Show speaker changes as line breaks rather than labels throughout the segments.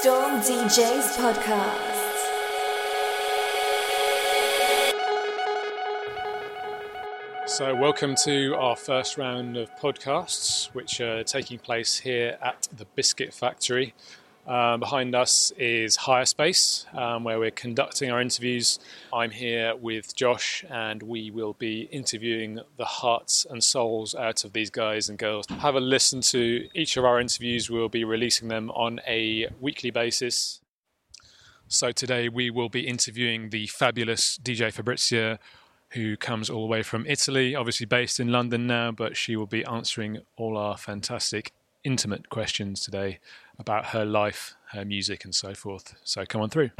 Storm DJs Podcast.
So, welcome to our first round of podcasts, which are taking place here at the Biscuit Factory. Um, behind us is Hire Space, um, where we're conducting our interviews. I'm here with Josh, and we will be interviewing the hearts and souls out of these guys and girls. Have a listen to each of our interviews. We'll be releasing them on a weekly basis. So, today we will be interviewing the fabulous DJ Fabrizia who comes all the way from Italy, obviously based in London now, but she will be answering all our fantastic, intimate questions today about her life, her music, and so forth. So come on through.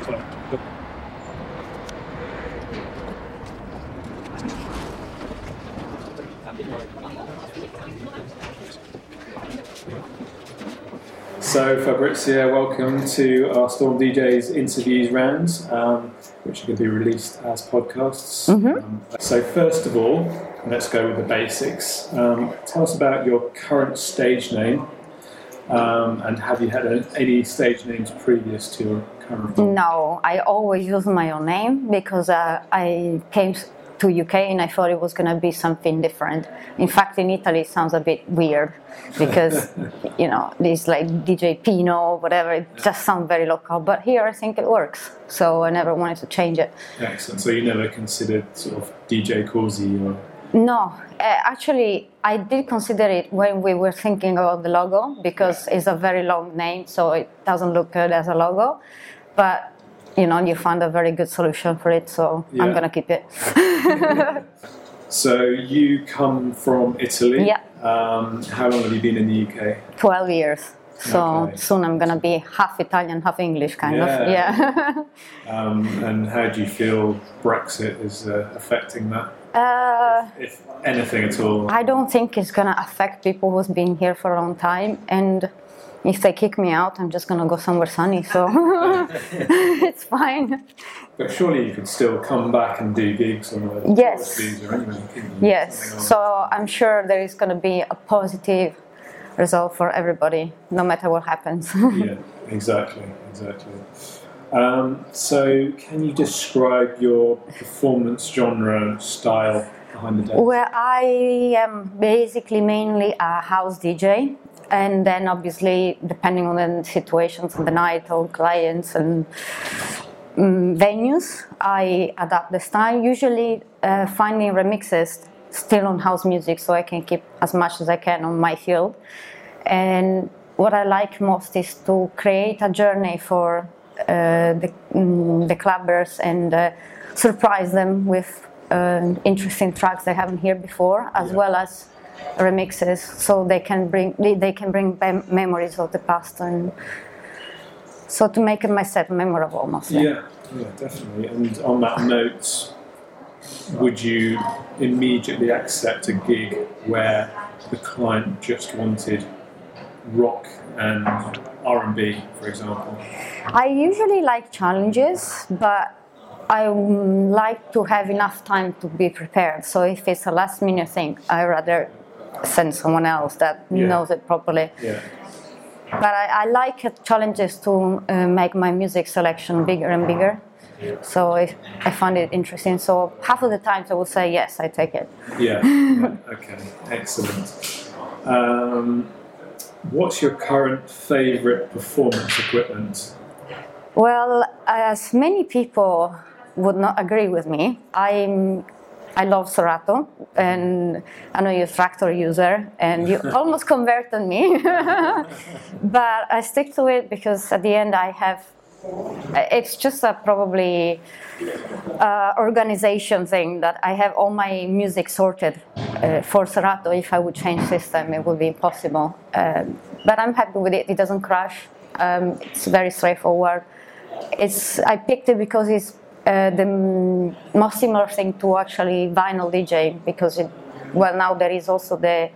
So, Fabrizia, welcome to our Storm DJs interviews rounds, um, which are going to be released as podcasts. Um, so, first of all, let's go with the basics. Um, tell us about your current stage name, um, and have you had a, any stage names previous to your current?
No, I always use my own name because uh, I came to UK and I thought it was going to be something different. In fact, in Italy, it sounds a bit weird because you know this like DJ Pino, whatever. It just sounds very local. But here, I think it works. So I never wanted to change it.
Excellent. So, you never considered sort of DJ Corsi or.
No, uh, actually, I did consider it when we were thinking about the logo because it's a very long name, so it doesn't look good as a logo. But you know, you found a very good solution for it, so I'm gonna keep it.
So, you come from Italy.
Yeah.
Um, how long have you been in the UK?
12 years. So
Okay.
soon I'm gonna be half Italian, half English, kind
Yeah.
of. Yeah.
Um, and how do you feel Brexit is uh, affecting that,
uh,
if anything at all?
I don't think it's gonna affect people who's been here for a long time, and if they kick me out, I'm just gonna go somewhere sunny. So it's fine.
But surely you could still come back and do gigs on
Yes.
tourist visa anyway, couldn't you?
Yes. So I'm sure there is gonna be a positive result for everybody, no matter what happens.
yeah, exactly, exactly. Um, so, can you describe your performance genre style behind the?
Well, I am basically mainly a house DJ, and then obviously, depending on the situations of the night or clients and mm, venues, I adapt the style. Usually, uh, finding remixes still on house music, so I can keep as much as I can on my field. And what I like most is to create a journey for the, mm, the clubbers and uh, surprise them with uh, interesting tracks they haven't heard before, as
Yeah.
well as remixes, so they can bring they, they can bring mem- memories of the past and so to make my set memorable mostly.
Yeah, yeah, definitely. And on that note, would you immediately accept a gig where the client just wanted rock and R and B, for example?
I usually like challenges, but I like to have enough time to be prepared. So if it's a last minute thing, I rather send someone else that
Yeah.
knows it properly.
Yeah,
But I, I like challenges to uh, make my music selection bigger and bigger. So I, I find it interesting. So half of the times I would say yes, I take it.
yeah. yeah. Okay, excellent. Um, what's your current favourite performance equipment?
Well, as many people would not agree with me, I'm I love Serato, and I know you're a Traktor user, and you almost converted me. but I stick to it because at the end I have. It's just a probably uh, organization thing that I have all my music sorted uh, for Serato. If I would change system, it would be impossible. Um, but I'm happy with it. It doesn't crash. Um, it's very straightforward. It's I picked it because it's uh, the most similar thing to actually vinyl DJ because it, well now there is also the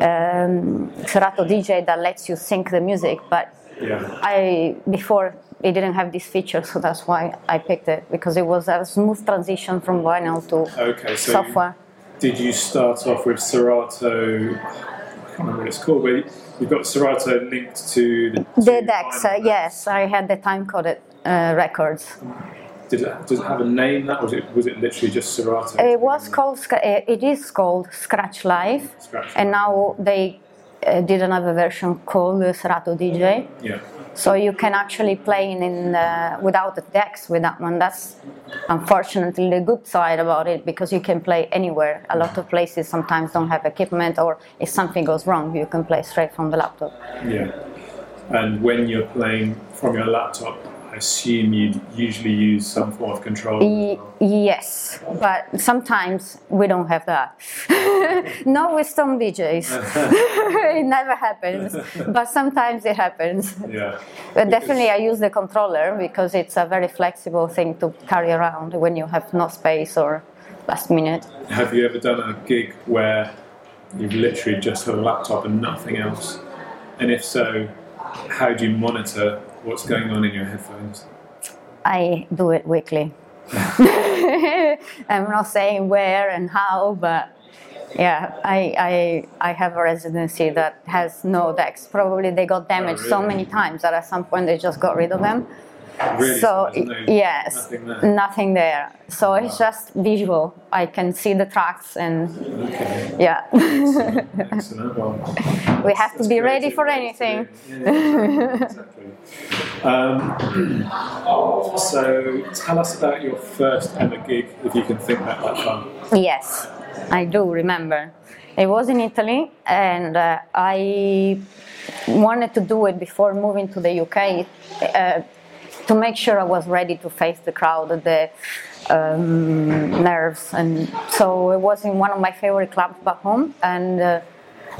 um, Serato DJ that lets you sync the music, but
Yeah.
I before it didn't have this feature, so that's why I picked it because it was a smooth transition from vinyl to
Okay, so
software.
did you start off with Serato? I can't remember what it's called, but you- you've got Serato linked to the,
The decks, uh, yes, I had the time coded uh, records.
Did it, does it have a name? That or was it was it literally just Serato?
It was called, it is called Scratch Live,
Scratch
and now they uh, did another version called Serato DJ.
Yeah.
So you can actually play in, in uh, without the decks with that one. That's unfortunately the good side about it because you can play anywhere. A lot of places sometimes don't have equipment, or if something goes wrong, you can play straight from the laptop.
Yeah. And when you're playing from your laptop, I assume you usually use some form of control.
Y- yes, but sometimes we don't have that. Not with some DJs. it never happens, but sometimes it happens.
Yeah.
But definitely, I use the controller because it's a very flexible thing to carry around when you have no space or last minute.
Have you ever done a gig where you've literally just had a laptop and nothing else? And if so, how do you monitor what's going on in your headphones?
I do it weekly. I'm not saying where and how, but yeah, I, I, I have a residency that has no decks. Probably they got damaged oh, so
really?
many times that at some point they just got rid of them.
Really?
so
no-
yes,
nothing there?
nothing there. So it's just visual. I can see the tracks and
Okay.
yeah,
Excellent. Well,
we have to be ready for anything.
Yeah, exactly. exactly. Um, so tell us about your first ever gig, if you can think back that far.
Yes, I do remember. It was in Italy, and uh, I wanted to do it before moving to the UK uh, to make sure I was ready to face the crowd, the um, nerves, and so it was in one of my favorite clubs back home, and. Uh,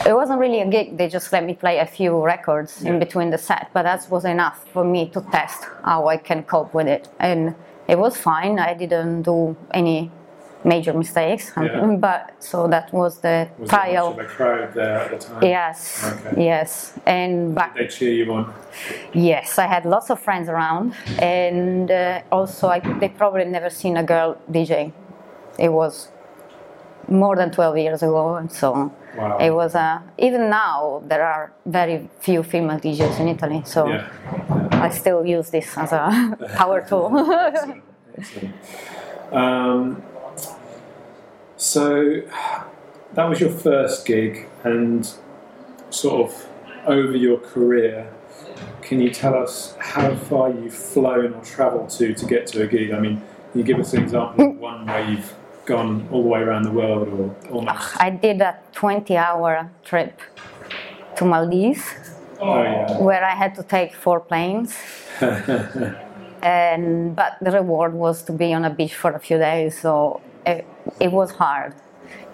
it wasn't really a gig, they just let me play a few records in between the set, but that was enough for me to test how I can cope with it. And it was fine, I didn't do any major mistakes,
Yeah.
but so that was the
Was
trial.
of a crowd there at the time?
Yes,
Okay.
yes, and back
They cheer you on.
Yes, I had lots of friends around, and uh, also I, they probably never seen a girl DJ. It was more than 12 years ago, and so
Wow.
it was. Uh, even now, there are very few female DJs in Italy, so
Yeah.
I still use this as a power tool.
Excellent. Um, so that was your first gig, and sort of over your career, can you tell us how far you've flown or travelled to to get to a gig? I mean, can you give us an example of one where you've gone all the way around the world or almost?
I did a 20-hour trip to Maldives.
Oh yeah.
where I had to take four planes. and but the reward was to be on a beach for a few days, so it, it was hard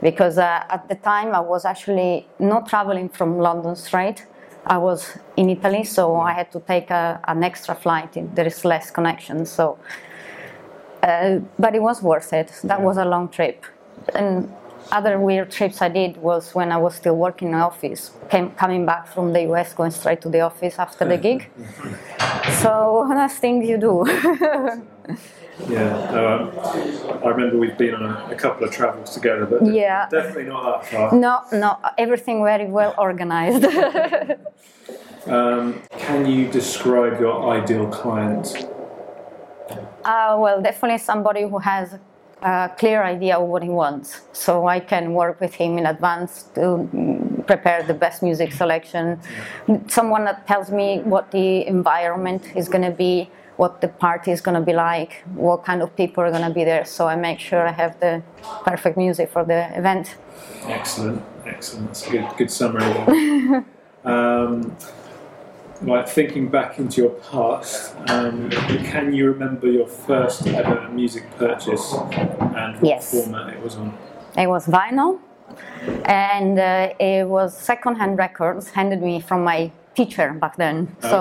because uh, at the time I was actually not traveling from London straight. I was in Italy, so I had to take a, an extra flight. There is less connection, so. Uh, but it was worth it. That was a long trip, and other weird trips I did was when I was still working in the office, came, coming back from the US, going straight to the office after the gig. so that's things you do.
Yeah. I remember we've been on a, a couple of travels together, but
Yeah.
definitely not that far.
no, no, everything very well organized.
Um, can you describe your ideal client?
Uh, well, definitely somebody who has a clear idea of what he wants. So I can work with him in advance to prepare the best music selection. Someone that tells me what the environment is going to be, what the party is going to be like, what kind of people are going to be there. So I make sure I have the perfect music for the event.
Excellent, excellent. That's a good, good summary. um, right, thinking back into your past, um, can you remember your first ever music purchase and what
Yes.
format it was on?
It was vinyl, and uh, it was second-hand records handed me from my teacher back then. So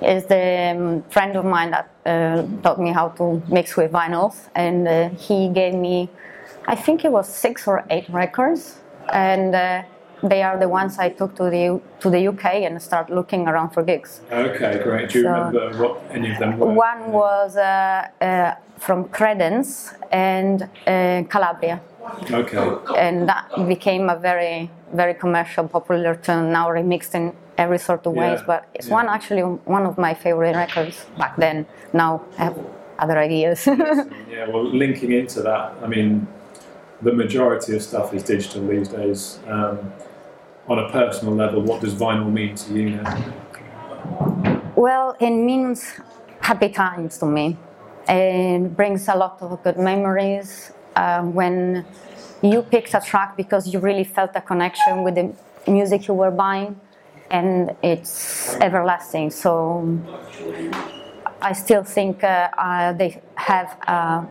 It's the um, friend of mine that uh, taught me how to mix with vinyls, and uh, he gave me, I think it was six or eight records, and uh, they are the ones I took to the to the UK and start looking around for gigs.
Okay, great. Do you
So-
remember what any of them were?
One was uh, uh, from Credence and uh, Calabria,
Okay.
and that became a very very commercial, popular tune. Now remixed in every sort of ways, but it's
yeah.
one actually one of my favorite records back then. Now I have other ideas.
Yeah, well, linking into that, I mean, the majority of stuff is digital these days. Um, on a personal level, what does vinyl mean to you now?
Well, it means happy times to me. It brings a lot of good memories. Uh, when you picked a track because you really felt a connection with the music you were buying, and it's everlasting. So I still think uh, uh, they have a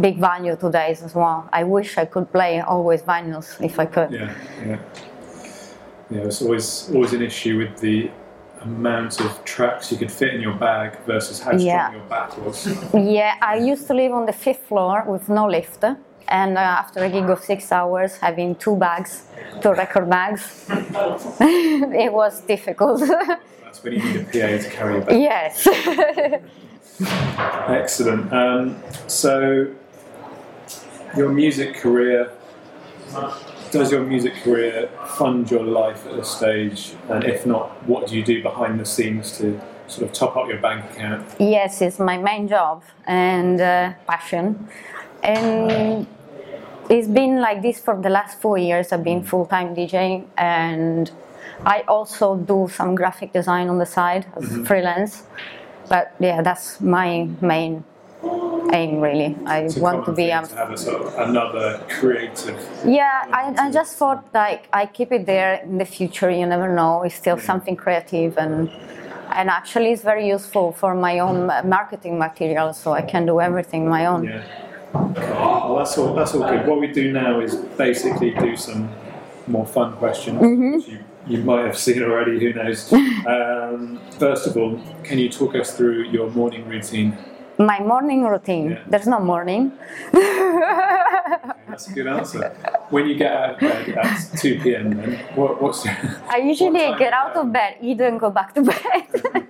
big value today as well. I wish I could play always vinyls if I could.
Yeah, yeah. Yeah, it's always always an issue with the amount of tracks you could fit in your bag versus how strong
Yeah.
your back was.
Yeah, I used to live on the fifth floor with no lift, and uh, after a gig of six hours, having two bags, two record bags, it was difficult.
That's when you need a PA to carry your bag.
yes.
Excellent. Um, so, your music career, does your music career fund your life at this stage? And if not, what do you do behind the scenes to sort of top up your bank account?
yes, it's my main job and uh, passion, and it's been like this for the last four years. I've been full-time DJing, and I also do some graphic design on the side as freelance. But yeah, that's my main aim really. I
a
want to be um,
to have a sort of another creative.
yeah I, I just thought like i keep it there in the future you never know it's still something creative and and actually it's very useful for my own marketing material so i can do everything my own
Yeah. Well, that's all. That's all good. What we do now is basically do some more fun questions.
Mm-hmm.
Which you, you might have seen already. Who knows? um, first of all, can you talk us through your morning routine?
My morning routine
Yeah.
there's no morning
That's a good answer. When you get out of bed at 2 p.m., then what, what's
i usually
time
get out of bed eat and go back to bed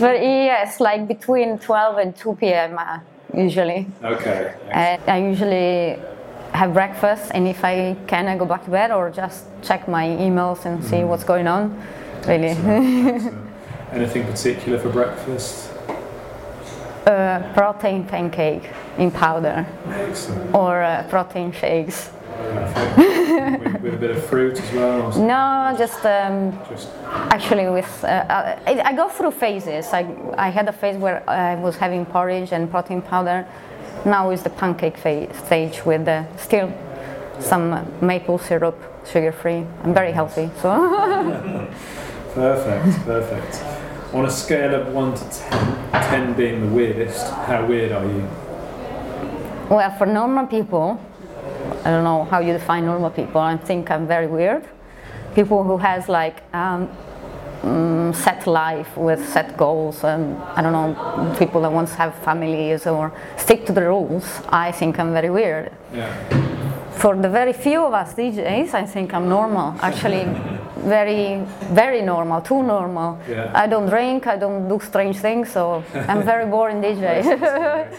but yes like between 12 and 2 p.m uh, usually
okay?
And I usually have breakfast, and if I can, I go back to bed or just check my emails and see what's going on. Really,
Excellent. Anything particular for breakfast?
Uh, protein pancake in powder
Excellent.
or uh, protein shakes.
With, with a bit of fruit as well.
No, just um,
Just
actually with. Uh, I, I go through phases. I, I had a phase where I was having porridge and protein powder. Now is the pancake phase, stage with still some maple syrup, sugar free. I'm very healthy, so.
Perfect, perfect. On a scale of 1 to 10, 10 being the weirdest, how weird are you?
Well, for normal people, I don't know how you define normal people. I think I'm very weird. People who has like um, mm, set life with set goals, and I don't know, people that want to have families or stick to the rules. I think I'm very weird.
Yeah.
For the very few of us DJs, I think I'm normal. Actually, very, very normal. Too normal.
Yeah.
I don't drink. I don't do strange things. So I'm very boring DJ.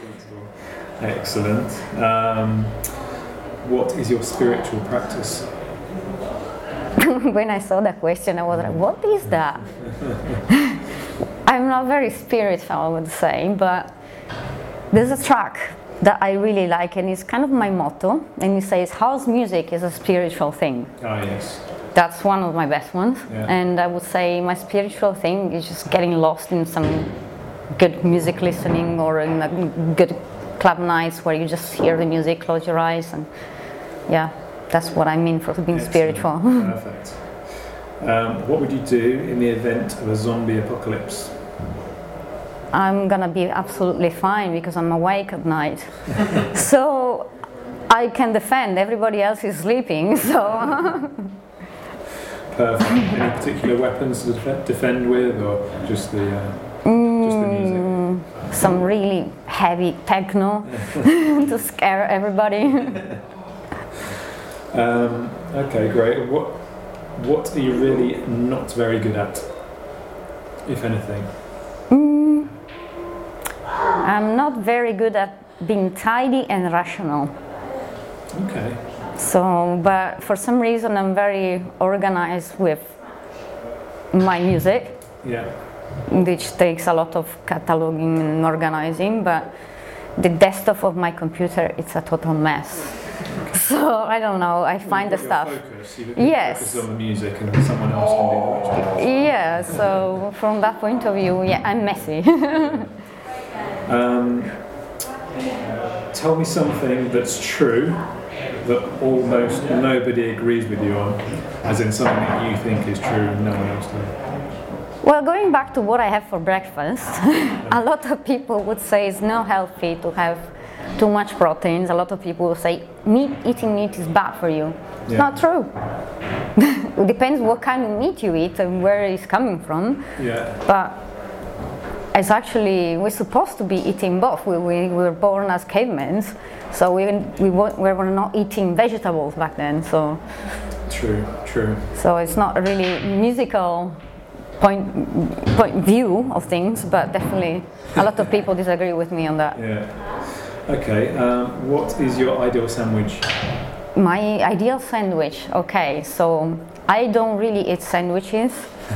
Excellent. Um, what is your spiritual practice?
when I saw that question, I was like, what is that? I'm not very spiritual, I would say, but there's a track that I really like, and it's kind of my motto, and it says, House music is a spiritual thing.
Ah, yes.
That's one of my best ones,
Yeah.
and I would say my spiritual thing is just getting lost in some good music listening or in a good club nights where you just hear the music, close your eyes, and yeah, that's what I mean for being
Excellent.
spiritual.
Perfect. Um, what would you do in the event of a zombie apocalypse?
I'm gonna be absolutely fine because I'm awake at night. so I can defend, everybody else is sleeping, so
Perfect. Any particular weapons to def- defend with, or just the uh, just the music?
some really heavy techno to scare everybody.
Um, okay, great. What what are you really not very good at, if anything?
Mm, I'm not very good at being tidy and rational.
Okay.
So, but for some reason, I'm very organized with my music,
Yeah.
which takes a lot of cataloging and organizing. But the desktop of my computer, it's a total mess. So I don't know. I find the stuff.
Focus.
Yes.
Focus on the music, and someone else can do the.
Yeah. So from that point of view, yeah, I'm messy.
Um, tell me something that's true that almost nobody agrees with you on, as in something that you think is true and no one else does.
Well, going back to what I have for breakfast, a lot of people would say it's not healthy to have too much proteins. A lot of people will say meat, eating meat is bad for you. It's
Yeah.
not true. it depends what kind of meat you eat and where it's coming from.
Yeah.
But it's actually we're supposed to be eating both. We, we, we were born as cavemen, so we we, were not eating vegetables back then. So
True. True.
so it's not really musical point point view of things, but definitely a lot of people disagree with me on that.
Yeah. Okay. Um, what is your ideal sandwich?
My ideal sandwich, okay, so I don't really eat sandwiches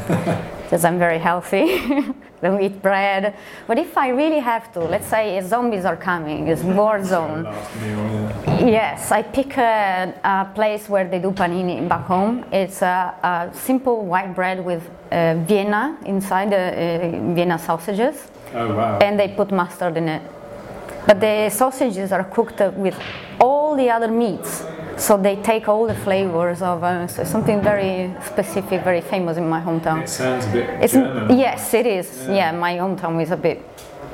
because I'm very healthy. don't eat bread. But if I really have to, let's say zombies are coming, it's war zone.
Last meal. Yeah.
Yes, I pick a, a place where they do panini back home. It's a, a simple white bread with uh, Vienna inside, the uh, Vienna sausages,
Oh wow.
and they put mustard in it. But the sausages are cooked uh, with all the other meats, so they take all the flavors of uh, so something very specific, very famous in my hometown.
It sounds a bit
It's,
German.
yes, it is. Yeah. my hometown is a bit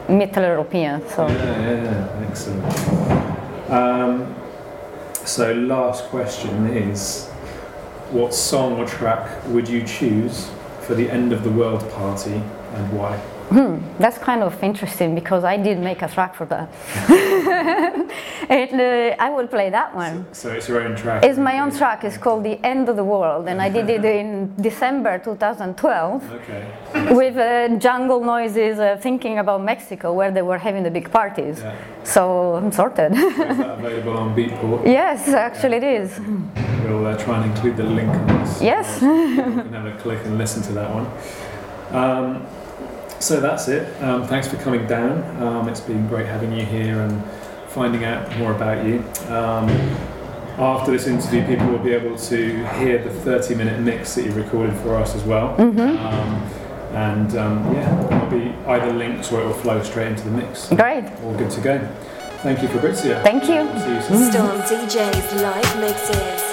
Middle European, so.
Yeah, yeah, excellent. Um, so, last question is what song or track would you choose for the end of the world party and why?
That's kind of interesting because I did make a track for that. and uh, I will play that one.
So, it's your own track?
It's my own track. It's called The End of the World, and I did it in December 2012
Okay.
with uh, jungle noises, uh, thinking about Mexico where they were having the big parties.
Yeah.
So I'm sorted.
Is that available on Beatport?
yes, actually it is.
We'll uh, try and include the link on this.
Yes.
You can have a click and listen to that one. Um, so that's it. Um, thanks for coming down. Um, it's been great having you here and finding out more about you. Um, after this interview, people will be able to hear the 30 minute mix that you recorded for us as well. Um, and um, yeah, there'll be either links or it will flow straight into the mix.
Great.
All good to go. Thank you, Fabrizia.
Thank you.
See you soon.
Storm DJ's live mixes.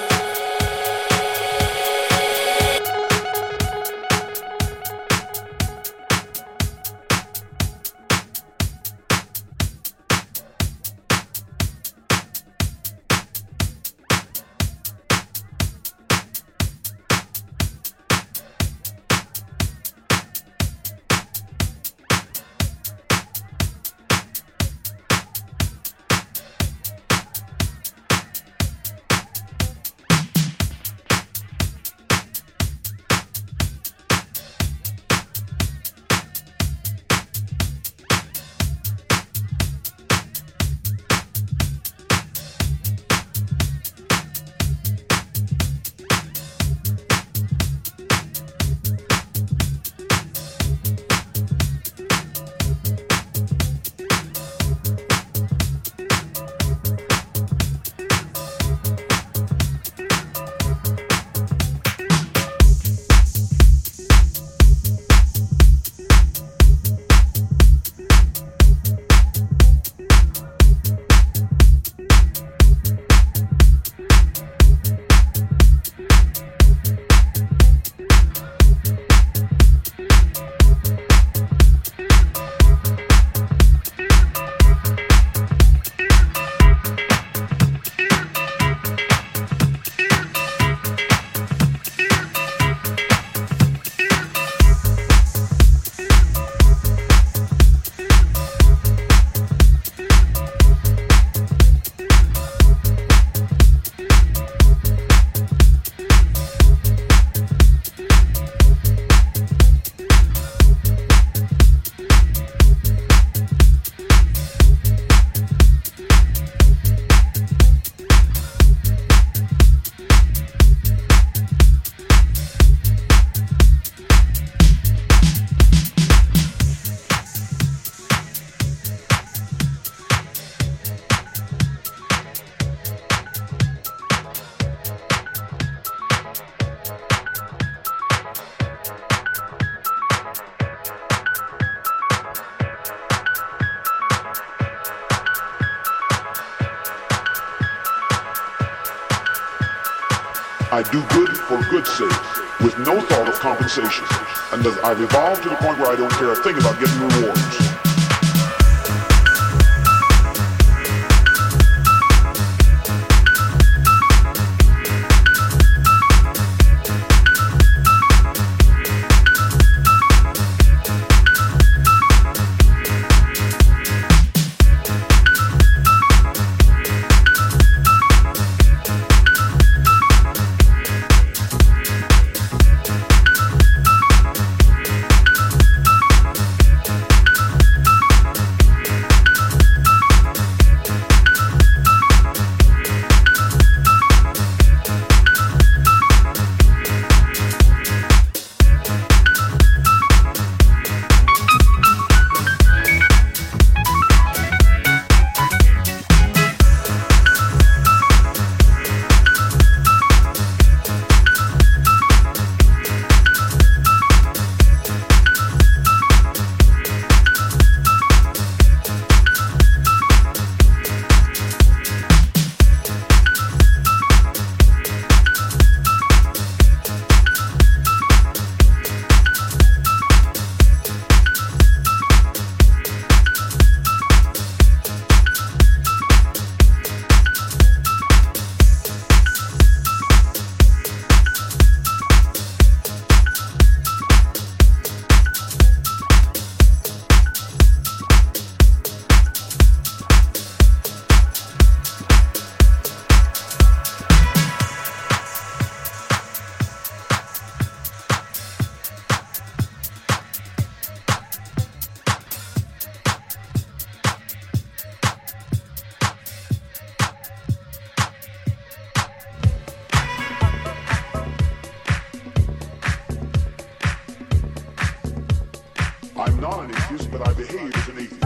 With no thought of compensation. And I've evolved to the point where I don't care a thing about getting rewards.
not an excuse, but I behave as
an atheist.